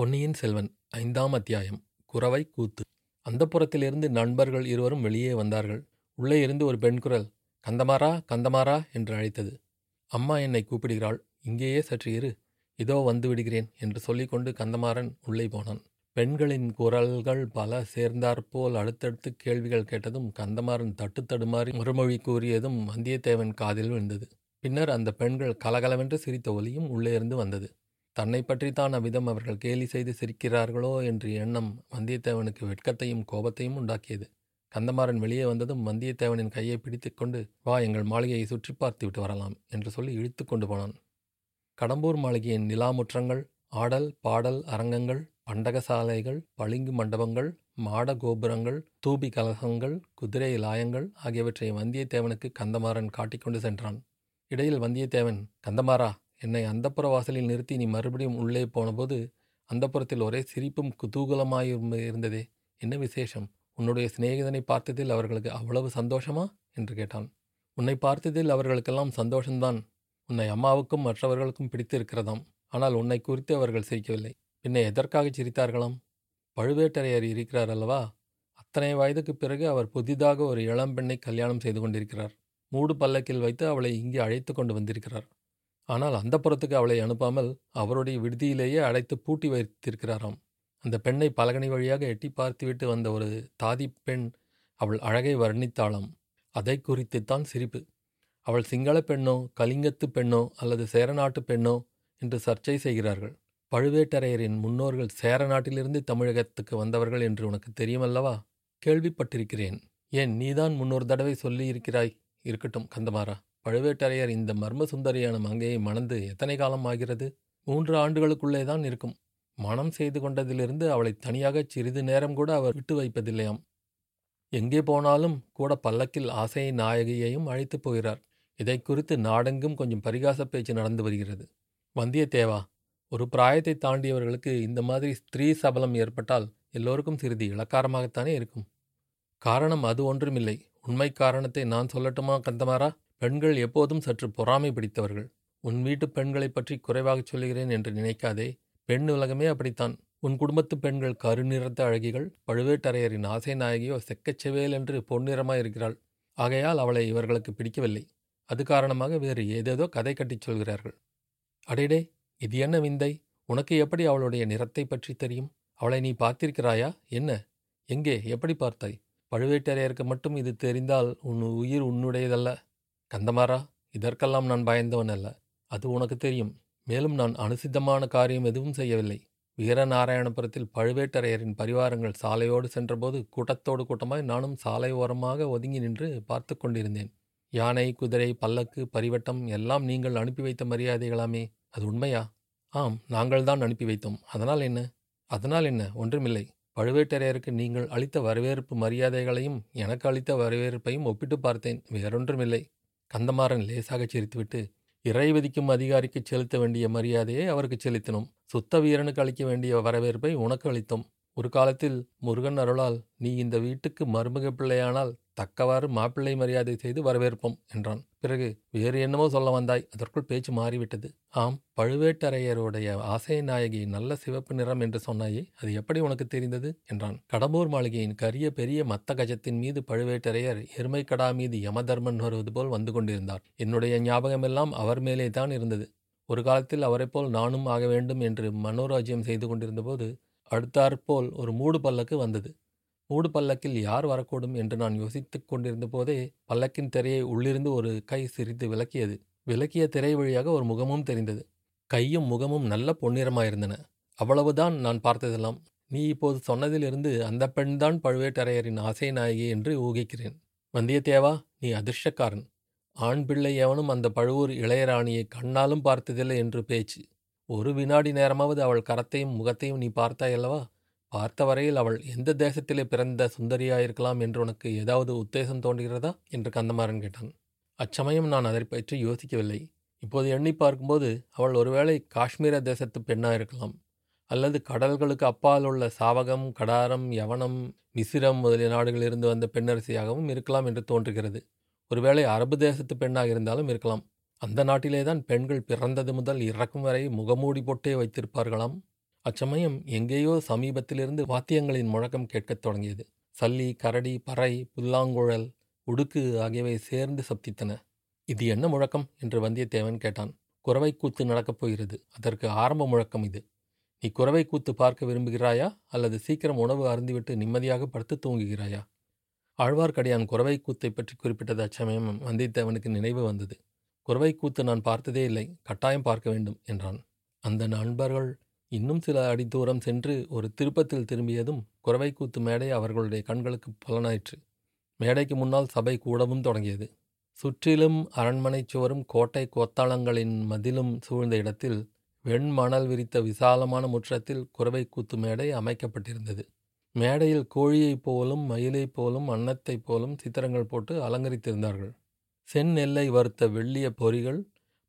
பொன்னியின் செல்வன் ஐந்தாம் அத்தியாயம் குறவை கூத்து. அந்தப்புறத்திலிருந்து நண்பர்கள் இருவரும் வெளியே வந்தார்கள். உள்ளே இருந்து ஒரு பெண் குரல் கந்தமாரா கந்தமாரா என்று அழைத்தது. அம்மா என்னை கூப்பிடுகிறாள். இங்கேயே சற்று இரு. இதோ வந்து விடுகிறேன் என்று சொல்லிக்கொண்டு கந்தமாறன் உள்ளே போனான். பெண்களின் குரல்கள் பல சேர்ந்தாற்போல் அடுத்தடுத்து கேள்விகள் கேட்டதும் கந்தமாறன் தட்டு தடுமாறி மறுமொழி கூறியதும் வந்தியத்தேவன் காதில் விழுந்தது. பின்னர் அந்த பெண்கள் கலகலவென்று சிரித்த ஒலியும் உள்ளே இருந்து வந்தது. தன்னை பற்றித்தான் அவ்விதம் அவர்கள் கேலி செய்து சிரிக்கிறார்களோ என்ற எண்ணம் வந்தியத்தேவனுக்கு வெட்கத்தையும் கோபத்தையும் உண்டாக்கியது. கந்தமாறன் வெளியே வந்ததும் வந்தியத்தேவனின் கையை பிடித்துக்கொண்டு வா எங்கள் மாளிகையை சுற்றி பார்த்து விட்டு வரலாம் என்று சொல்லி இழுத்து கொண்டு போனான். கடம்பூர் மாளிகையின் நிலாமுற்றங்கள் ஆடல் பாடல் அரங்கங்கள் பண்டகசாலைகள் பளிங்கு மண்டபங்கள் மாட கோபுரங்கள் தூபி கலசங்கள் குதிரை லாயங்கள் ஆகியவற்றை வந்தியத்தேவனுக்கு கந்தமாறன் காட்டிக்கொண்டு சென்றான். இடையில் வந்தியத்தேவன் கந்தமாறா என்னை அந்தப்புற வாசலில் நிறுத்தி நீ மறுபடியும் உள்ளே போனபோது அந்தப்புறத்தில் ஒரே சிரிப்பும் குதூகலமாய் இருந்ததே. என்ன விசேஷம்? உன்னுடைய சிநேகிதனை பார்த்ததில் அவர்களுக்கு அவ்வளவு சந்தோஷமா? என்று கேட்டான். உன்னை பார்த்ததில் அவர்களுக்கெல்லாம் சந்தோஷம்தான். உன்னை அம்மாவுக்கும் மற்றவர்களுக்கும் பிடித்திருக்கிறதாம். ஆனால் உன்னை குறித்து அவர்கள் சிரிக்கவில்லை. பின்ன எதற்காக சிரித்தார்களாம்? பழுவேட்டரையர் இருக்கிறார் அல்லவா? அத்தனை வயதுக்கு பிறகு அவர் புதிதாக ஒரு இளம்பெண்ணை கல்யாணம் செய்து கொண்டிருக்கிறார். மூடு பல்லக்கில் வைத்து அவளை இங்கே அழைத்து கொண்டு வந்திருக்கிறார். ஆனால் அந்த புறத்துக்கு அவளை அனுப்பாமல் அவருடைய விடுதியிலேயே அடைத்து பூட்டி வைத்திருக்கிறாராம். அந்த பெண்ணை பலகனி வழியாக எட்டி பார்த்துவிட்டு வந்த ஒரு தாதி பெண் அவள் அழகை வர்ணித்தாளாம். அதை குறித்துத்தான் சிரிப்பு. அவள் சிங்கள பெண்ணோ கலிங்கத்து பெண்ணோ அல்லது சேரநாட்டு பெண்ணோ என்று சர்ச்சை செய்கிறார்கள். பழுவேட்டரையரின் முன்னோர்கள் சேர நாட்டிலிருந்து தமிழகத்துக்கு வந்தவர்கள் என்று உனக்கு தெரியுமல்லவா? கேள்விப்பட்டிருக்கிறேன். ஏன் நீதான் முன்னொரு தடவை சொல்லியிருக்கிறாய்? இருக்கட்டும் கந்தமாரா பழுவேட்டரையர் இந்த மர்ம சுந்தரியான மங்கையை மணந்து எத்தனை காலம் ஆகிறது? மூன்று ஆண்டுகளுக்குள்ளே தான் இருக்கும். மனம் செய்து கொண்டதிலிருந்து அவளை தனியாக சிறிது நேரம் கூட அவர் விட்டு வைப்பதில்லையாம். எங்கே போனாலும் கூட பல்லக்கில் ஆசை நாயகியையும் அழைத்து போகிறார். இதை குறித்து நாடெங்கும் கொஞ்சம் பரிகாச பேச்சு நடந்து வருகிறது. வந்தியத்தேவா ஒரு பிராயத்தை தாண்டியவர்களுக்கு இந்த மாதிரி ஸ்திரீ சபலம் ஏற்பட்டால் எல்லோருக்கும் சிறிது இளக்காரமாகத்தானே இருக்கும். காரணம் அது ஒன்றுமில்லை. உண்மை காரணத்தை நான் சொல்லட்டுமா கந்தமாரா பெண்கள் எப்போதும் சற்று பொறாமை பிடித்தவர்கள். உன் வீட்டு பெண்களைப் பற்றி குறைவாகச் சொல்கிறேன் என்று நினைக்காதே. பெண் உலகமே அப்படித்தான். உன் குடும்பத்து பெண்கள் கருநிறத்த அழகிகள் பழுவேட்டரையரின் ஆசை நாயகியோ செக்கச்செவேல் என்று பொன்னிறமாயிருக்கிறாள் ஆகையால் அவளை இவர்களுக்கு பிடிக்கவில்லை. அது காரணமாக வேறு ஏதேதோ கதை கட்டிச் சொல்கிறார்கள். அடேடே இது என்ன விந்தை? உனக்கு எப்படி அவளுடைய நிறத்தை பற்றி தெரியும்? அவளை நீ பார்த்திருக்கிறாயா? என்ன? எங்கே? எப்படி பார்த்தாய்? பழுவேட்டரையருக்கு மட்டும் இது தெரிந்தால் உன் உயிர் உன்னுடையதல்ல. கந்தமாரா இதற்கெல்லாம் நான் பயந்தவன் அல்ல. அது உனக்கு தெரியும். மேலும் நான் அனுசித்தமான காரியம் எதுவும் செய்யவில்லை. வீரநாராயணபுரத்தில் பழுவேட்டரையரின் பரிவாரங்கள் சாலையோடு சென்றபோது கூட்டத்தோடு கூட்டமாய் நானும் சாலை ஓரமாக ஒதுங்கி நின்று பார்த்து கொண்டிருந்தேன். யானை குதிரை பல்லக்கு பரிவட்டம் எல்லாம் நீங்கள் அனுப்பி வைத்த மரியாதைகளாமே. அது உண்மையா? ஆம் நாங்கள் தான் அனுப்பி வைத்தோம். அதனால் என்ன? அதனால் என்ன? ஒன்றுமில்லை. பழுவேட்டரையருக்கு நீங்கள் அளித்த வரவேற்பு மரியாதைகளையும் எனக்கு அளித்த வரவேற்பையும் ஒப்பிட்டு பார்த்தேன். வேறொன்றுமில்லை. கந்தமாறன் லேசாகச் சிரித்துவிட்டு இறைவதிக்கும் அதிகாரிக்கு செலுத்த வேண்டிய மரியாதையை அவருக்கு செலுத்தினோம். சுத்த வீரனுக்கு அளிக்க வேண்டிய வரவேற்பை உனக்கு அளித்தோம். ஒரு காலத்தில் முருகன் அருளால் நீ இந்த வீட்டுக்கு மருமக பிள்ளையானால் தக்கவாறு மாப்பிள்ளை மரியாதை செய்து வரவேற்போம் என்றான். பிறகு வேறு என்னமோ சொல்ல வந்தாய் அதற்குள் பேச்சு மாறிவிட்டது. ஆம் பழுவேட்டரையருடைய ஆசை நாயகி நல்ல சிவப்பு நிறம் என்று சொன்னாயே அது எப்படி உனக்கு தெரிந்தது? என்றான். கடம்பூர் மாளிகையின் கரிய பெரிய மத்த கஜத்தின் மீது பழுவேட்டரையர் எருமை கடா மீது யமதர்மன் வருவது போல் வந்து கொண்டிருந்தார். என்னுடைய ஞாபகமெல்லாம் அவர் மேலே தான் இருந்தது. ஒரு காலத்தில் அவரைப்போல் நானும் ஆக வேண்டும் என்று மனோராஜ்யம் செய்து கொண்டிருந்தபோது அடுத்தாற்போல் ஒரு மூடு பல்லக்கு வந்தது. மூடு பல்லக்கில் யார் வரக்கூடும் என்று நான் யோசித்துக் கொண்டிருந்த போதே பல்லக்கின் திரையை உள்ளிருந்து ஒரு கை சிரித்து விளக்கியது. விளக்கிய திரை வழியாக ஒரு முகமும் தெரிந்தது. கையும் முகமும் நல்ல பொன்னிறமாயிருந்தன. அவ்வளவுதான் நான் பார்த்ததெல்லாம். நீ இப்போது சொன்னதிலிருந்து அந்த பெண்தான் பழுவேட்டரையரின் ஆசை நாயகி என்று ஊகிக்கிறேன். வந்தியத்தேவா நீ அதிர்ஷ்டக்காரன். ஆண் பிள்ளை எவனும் அந்த பழுவூர் இளையராணியை கண்ணாலும் பார்த்ததில்லை என்று பேச்சு. ஒரு வினாடி நேரமாவது அவள் கரத்தையும் முகத்தையும் நீ பார்த்தாயல்லவா? பார்த்த வரையில் அவள் எந்த தேசத்திலே பிறந்த சுந்தரியாயிருக்கலாம் என்று உனக்கு ஏதாவது உத்தேசம் தோன்றுகிறதா? என்று கந்தமாறன் கேட்டான். அச்சமயம் நான் அதை பற்றி யோசிக்கவில்லை. இப்போது எண்ணி பார்க்கும்போது அவள் ஒருவேளை காஷ்மீர தேசத்து பெண்ணாக இருக்கலாம் அல்லது கடல்களுக்கு அப்பால் உள்ள சாவகம் கடாரம் யவனம் மிசிரம் முதலிய நாடுகளிலிருந்து வந்த பெண்ணரசியாகவும் இருக்கலாம் என்று தோன்றுகிறது. ஒருவேளை அரபு தேசத்து பெண்ணாக இருந்தாலும் இருக்கலாம். அந்த நாட்டிலே தான் பெண்கள் பிறந்தது முதல் இறக்கும் வரை முகமூடி போட்டே வைத்திருப்பார்களாம். அச்சமயம் எங்கேயோ சமீபத்திலிருந்து வாத்தியங்களின் முழக்கம் கேட்கத் தொடங்கியது. சல்லி கரடி பறை புல்லாங்குழல் உடுக்கு ஆகியவை சேர்ந்து சப்தித்தன. இது என்ன முழக்கம்? என்று வந்தியத்தேவன் கேட்டான். குறவை கூத்து நடக்கப் போகிறது. அதற்கு ஆரம்ப முழக்கம் இது. நீ குறவை கூத்து பார்க்க விரும்புகிறாயா? அல்லது சீக்கிரம் உணவு அருந்திவிட்டு நிம்மதியாக படுத்து தூங்குகிறாயா? ஆழ்வார்க்கடியான் குறவை கூத்தை பற்றி குறிப்பிட்டது அச்சமயம் வந்தியத்தேவனுக்கு நினைவு வந்தது. குறவை கூத்து நான் பார்த்ததே இல்லை. கட்டாயம் பார்க்க வேண்டும் என்றான். அந்த நண்பர்கள் இன்னும் சில அடி தூரம் சென்று ஒரு திருப்பத்தில் திரும்பியதும் குறவைக்கூத்து மேடை அவர்களுடைய கண்களுக்கு புலனாயிற்று. மேடைக்கு முன்னால் சபை கூடவும் தொடங்கியது. சுற்றிலும் அரண்மனைச் சுவரும் கோட்டை கோத்தாளங்களின் மதிலும் சூழ்ந்த இடத்தில் வெண்மணல் விரித்த விசாலமான முற்றத்தில் குறவைக்கூத்து மேடை அமைக்கப்பட்டிருந்தது. மேடையில் கோழியைப் போலும் மயிலைப் போலும் அன்னத்தைப் போலும் சித்திரங்கள் போட்டு அலங்கரித்திருந்தார்கள். செந்நெல்லை வறுத்த வெள்ளிய பொறிகள்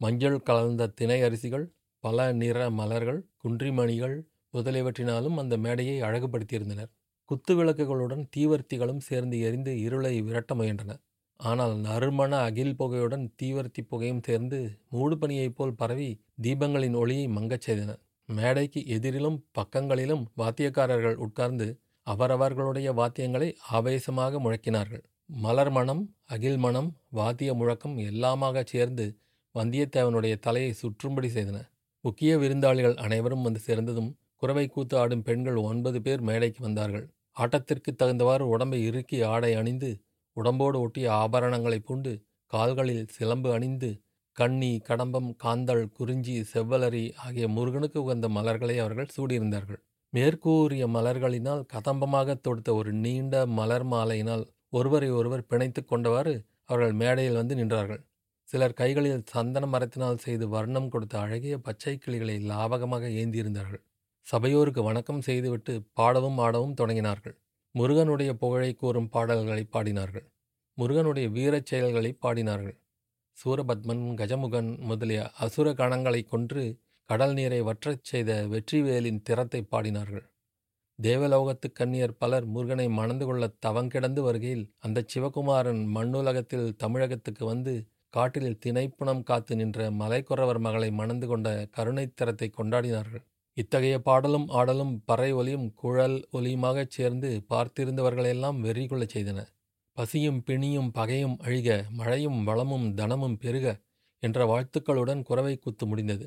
மஞ்சள் கலந்த தினை அரிசிகள் பல நிற மலர்கள் குன்றிமணிகள் முதலியவற்றினாலும் அந்த மேடையை அழகுபடுத்தியிருந்தனர். குத்து விளக்குகளுடன் தீவர்த்திகளும் சேர்ந்து எரிந்து இருளை விரட்ட முயன்றன. ஆனால் நறுமண அகில் புகையுடன் தீவர்த்தி புகையும் சேர்ந்து மூடுபனியைப் போல் பரவி தீபங்களின் ஒளியை மங்கச் செய்தன. மேடைக்கு எதிரிலும் பக்கங்களிலும் வாத்தியக்காரர்கள் உட்கார்ந்து அவரவர்களுடைய வாத்தியங்களை ஆவேசமாக முழக்கினார்கள். மலர் மணம் அகில் மணம் வாத்திய முழக்கம் எல்லாமாக சேர்ந்து வந்தியத்தேவனுடைய தலையை சுற்றும்படி செய்தன. முக்கிய விருந்தாளிகள் அனைவரும் வந்து சேர்ந்ததும் குறவை கூத்து ஆடும் பெண்கள் ஒன்பது பேர் மேடைக்கு வந்தார்கள். ஆட்டத்திற்கு தகுந்தவாறு உடம்பை இறுக்கி ஆடை அணிந்து உடம்போடு ஒட்டிய ஆபரணங்களை பூண்டு கால்களில் சிலம்பு அணிந்து கண்ணி கடம்பம் காந்தள் குறிஞ்சி செவ்வலரி ஆகிய முருகனுக்கு உகந்த மலர்களை அவர்கள் சூடியிருந்தார்கள். மேற்கூறிய மலர்களினால் கதம்பமாக தொடுத்த ஒரு நீண்ட மலர் மாலையினால் ஒருவரை ஒருவர் பிணைத்து கொண்டவாறு அவர்கள் மேடையில் வந்து நின்றார்கள். சிலர் கைகளில் சந்தன மரத்தினால் செய்து வர்ணம் கொடுத்த அழகிய பச்சை கிளிகளை லாவகமாக ஏந்தியிருந்தார்கள். சபையோருக்கு வணக்கம் செய்துவிட்டு பாடவும் ஆடவும் தொடங்கினார்கள். முருகனுடைய புகழை கூறும் பாடல்களை பாடினார்கள். முருகனுடைய வீரச் செயல்களை பாடினார்கள். சூரபத்மன் கஜமுகன் முதலிய அசுர கணங்களை கொன்று கடல் நீரை வற்றச் செய்த வெற்றிவேலின் திறத்தை பாடினார்கள். தேவலோகத்து கன்னியர் பலர் முருகனை மணந்து கொள்ள தவங்கிடந்து வருகையில் அந்த சிவகுமாரன் மண்ணுலகத்தில் தமிழகத்துக்கு வந்து காட்டில் திணைப்புணம் காத்து நின்ற மலைக்குறவர் மகளை மணந்து கொண்ட கருணைத்தரத்தை கொண்டாடினார்கள். இத்தகைய பாடலும் ஆடலும் பறை ஒலியும் குழல் ஒலியுமாகச் சேர்ந்து பார்த்திருந்தவர்களெல்லாம் வெறி கொள்ளச் செய்தன. பசியும் பிணியும் பகையும் அழிக மழையும் வளமும் தனமும் பெருக என்ற வாழ்த்துக்களுடன் குறவை குத்து முடிந்தது.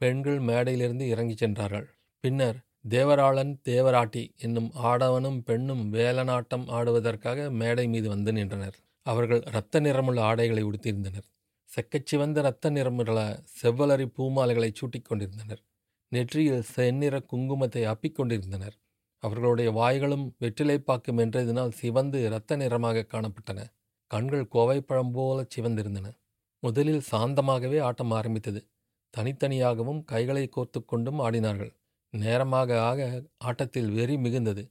பெண்கள் மேடையிலிருந்து இறங்கிச் சென்றார்கள். பின்னர் தேவராளன் தேவராட்டி என்னும் ஆடவனும் பெண்ணும் வேலநாட்டம் ஆடுவதற்காக மேடை மீது வந்து நின்றனர். அவர்கள் இரத்த நிறமுள்ள ஆடைகளை உடுத்தியிருந்தனர். செக்கச்சிவந்த இரத்த நிறமுள்ள செவ்வலரி பூமாலைகளை சூட்டிக் கொண்டிருந்தனர். நெற்றியில் செந்நிற குங்குமத்தை அப்பிக் கொண்டிருந்தனர். அவர்களுடைய வாய்களும் வெற்றிலைப்பாக்கு மென்றதினால் சிவந்து இரத்த நிறமாக காணப்பட்டன. கண்கள் கோவைப்பழம் போல சிவந்திருந்தன. முதலில் சாந்தமாகவே ஆட்டம் ஆரம்பித்தது. தனித்தனியாகவும் கைகளை கோர்த்து கொண்டும் ஆடினார்கள். நேரமாக ஆக ஆட்டத்தில் வெறி மிகுந்தது.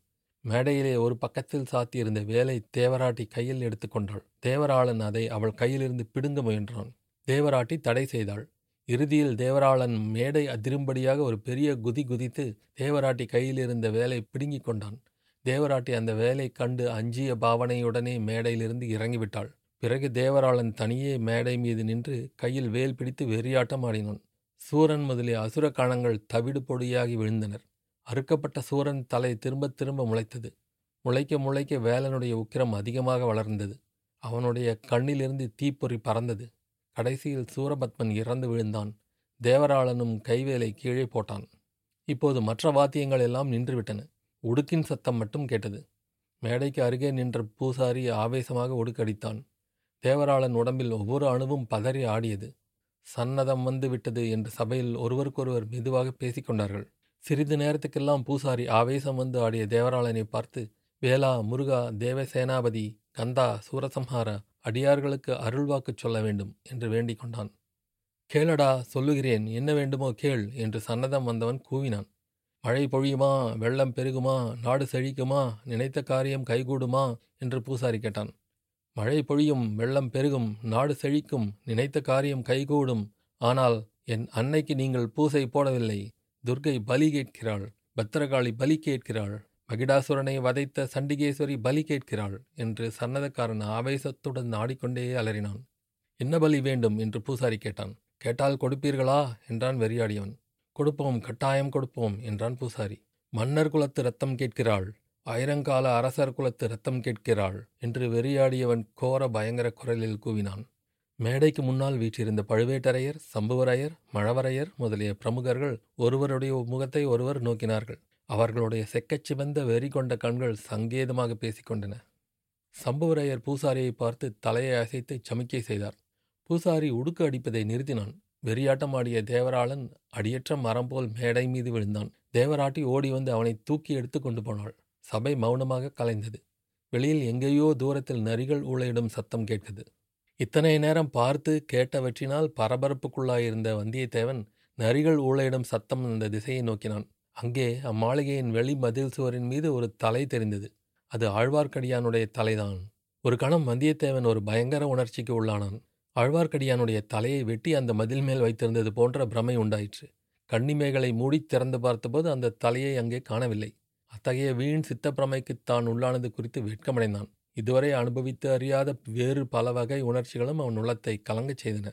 மேடையிலே ஒரு பக்கத்தில் சாத்தியிருந்த வேலை தேவராட்டி கையில் எடுத்துக்கொண்டாள் தேவராளன் அதை அவள் கையிலிருந்து பிடுங்க முயன்றான். தேவராட்டி தடை செய்தாள். இறுதியில் தேவராளன் மேடை அதிரும்படியாக ஒரு பெரிய குதி குதித்து தேவராட்டி கையில் இருந்த வேலை பிடுங்கிக் கொண்டான். தேவராட்டி அந்த வேலை கண்டு அஞ்சிய பாவனையுடனே மேடையிலிருந்து இறங்கிவிட்டாள். பிறகு தேவராளன் தனியே மேடை மீது நின்று கையில் வேல் பிடித்து வெறியாட்டம் ஆடினான். சூரன் முதலிய அசுர கணங்கள் தவிடு பொடியாகி விழுந்தனர். அறுக்கப்பட்ட சூரன் தலை திரும்ப திரும்ப முளைத்தது. முளைக்க முளைக்க வேலனுடைய உக்கிரம் அதிகமாக வளர்ந்தது. அவனுடைய கண்ணிலிருந்து தீப்பொறி பறந்தது. கடைசியில் சூரபத்மன் இறந்து விழுந்தான். தேவராளனும் கைவேலை கீழே போட்டான். இப்போது மற்ற வாத்தியங்கள் எல்லாம் நின்றுவிட்டன. உடுக்கின் சத்தம் மட்டும் கேட்டது. மேடைக்கு அருகே நின்ற பூசாரி ஆவேசமாக உடுக்கடித்தான். தேவராளன் உடம்பில் ஒவ்வொரு அணுவும் பதறி ஆடியது. சன்னதம் வந்து விட்டது என்று சபையில் ஒருவருக்கொருவர் மெதுவாக பேசிக்கொண்டார்கள் சிறிது நேரத்துக்கெல்லாம் பூசாரி ஆவேசம் வந்து ஆடிய தேவராளனை பார்த்து வேளா முருகா தேவசேனாபதி கந்தா சூரசம்ஹாரா அடியார்களுக்கு அருள்வாக்கு சொல்ல வேண்டும் என்று வேண்டிக் கொண்டான். கேளடா சொல்லுகிறேன் என்ன வேண்டுமோ கேள் என்று சன்னதம் வந்தவன் கூவினான். மழை பொழியுமா? வெள்ளம் பெருகுமா? நாடு செழிக்குமா? நினைத்த காரியம் கைகூடுமா? என்று பூசாரி கேட்டான். மழை பொழியும் வெள்ளம் பெருகும் நாடு செழிக்கும் நினைத்த காரியம் கைகூடும். ஆனால் என் அன்னைக்கு நீங்கள் பூசை போடவில்லை. துர்கை பலி கேட்கிறாள் பத்திரகாளி பலி கேட்கிறாள் மகிடாசுரனை வதைத்த சண்டிகேஸ்வரி பலி கேட்கிறாள் என்று சன்னதக்காரன் ஆவேசத்துடன் ஆடிக்கொண்டே அலறினான். என்ன பலி வேண்டும்? என்று பூசாரி கேட்டான். கேட்டால் கொடுப்பீர்களா? என்றான் வெறியாடியவன். கொடுப்போம் கட்டாயம் கொடுப்போம் என்றான் பூசாரி. மன்னர் குலத்து ரத்தம் கேட்கிறாள் ஆயிரங்கால அரசர் குலத்து ரத்தம் கேட்கிறாள் என்று வெறியாடியவன் கோர பயங்கர குரலில் கூவினான். மேடைக்கு முன்னால் வீற்றிருந்த பழுவேட்டரையர் சம்புவரையர் மழவரையர் முதலிய பிரமுகர்கள் ஒருவருடைய முகத்தை ஒருவர் நோக்கினார்கள். அவர்களுடைய செக்கச் சிவந்த வெறி கொண்ட கண்கள் சங்கேதமாக பேசிக்கொண்டன சம்புவரையர் பூசாரியை பார்த்து தலையை அசைத்து சமிக்கை செய்தார். பூசாரி உடுக்கு அடிப்பதை நிறுத்தினான். வெறியாட்டம் ஆடிய தேவராளன் அடியற்ற மரம் போல் மேடை மீது விழுந்தான். தேவராட்டி ஓடி வந்து அவனை தூக்கி எடுத்து கொண்டு போனாள். சபை மௌனமாக கலைந்தது. வெளியில் எங்கேயோ தூரத்தில் நரிகள் ஊழையிடும் சத்தம் கேட்டது. இத்தனை நேரம் பார்த்து கேட்டவற்றினால் பரபரப்புக்குள்ளாயிருந்த வந்தியத்தேவன் நரிகள் ஊழையிடும் சத்தம் அந்த திசையை நோக்கினான். அங்கே அம்மாளிகையின் வெளி மதில் சுவரின் மீது ஒரு தலை தெரிந்தது. அது ஆழ்வார்க்கடியானுடைய தலைதான். ஒரு கணம் வந்தியத்தேவன் ஒரு பயங்கர உணர்ச்சிக்கு உள்ளானான். ஆழ்வார்க்கடியானுடைய தலையை வெட்டி அந்த மதில் மேல் வைத்திருந்தது போன்ற பிரமை உண்டாயிற்று. கண்ணிமைகளை மூடி திறந்து பார்த்தபோது அந்த தலையை அங்கே காணவில்லை. அத்தகைய வீண் சித்தப்பிரமைக்கு தான் உள்ளானது குறித்து வெட்கமடைந்தான். இதுவரை அனுபவித்து அறியாத வேறு பல வகை உணர்ச்சிகளும் அவன் உள்ளத்தை கலங்கச் செய்தன.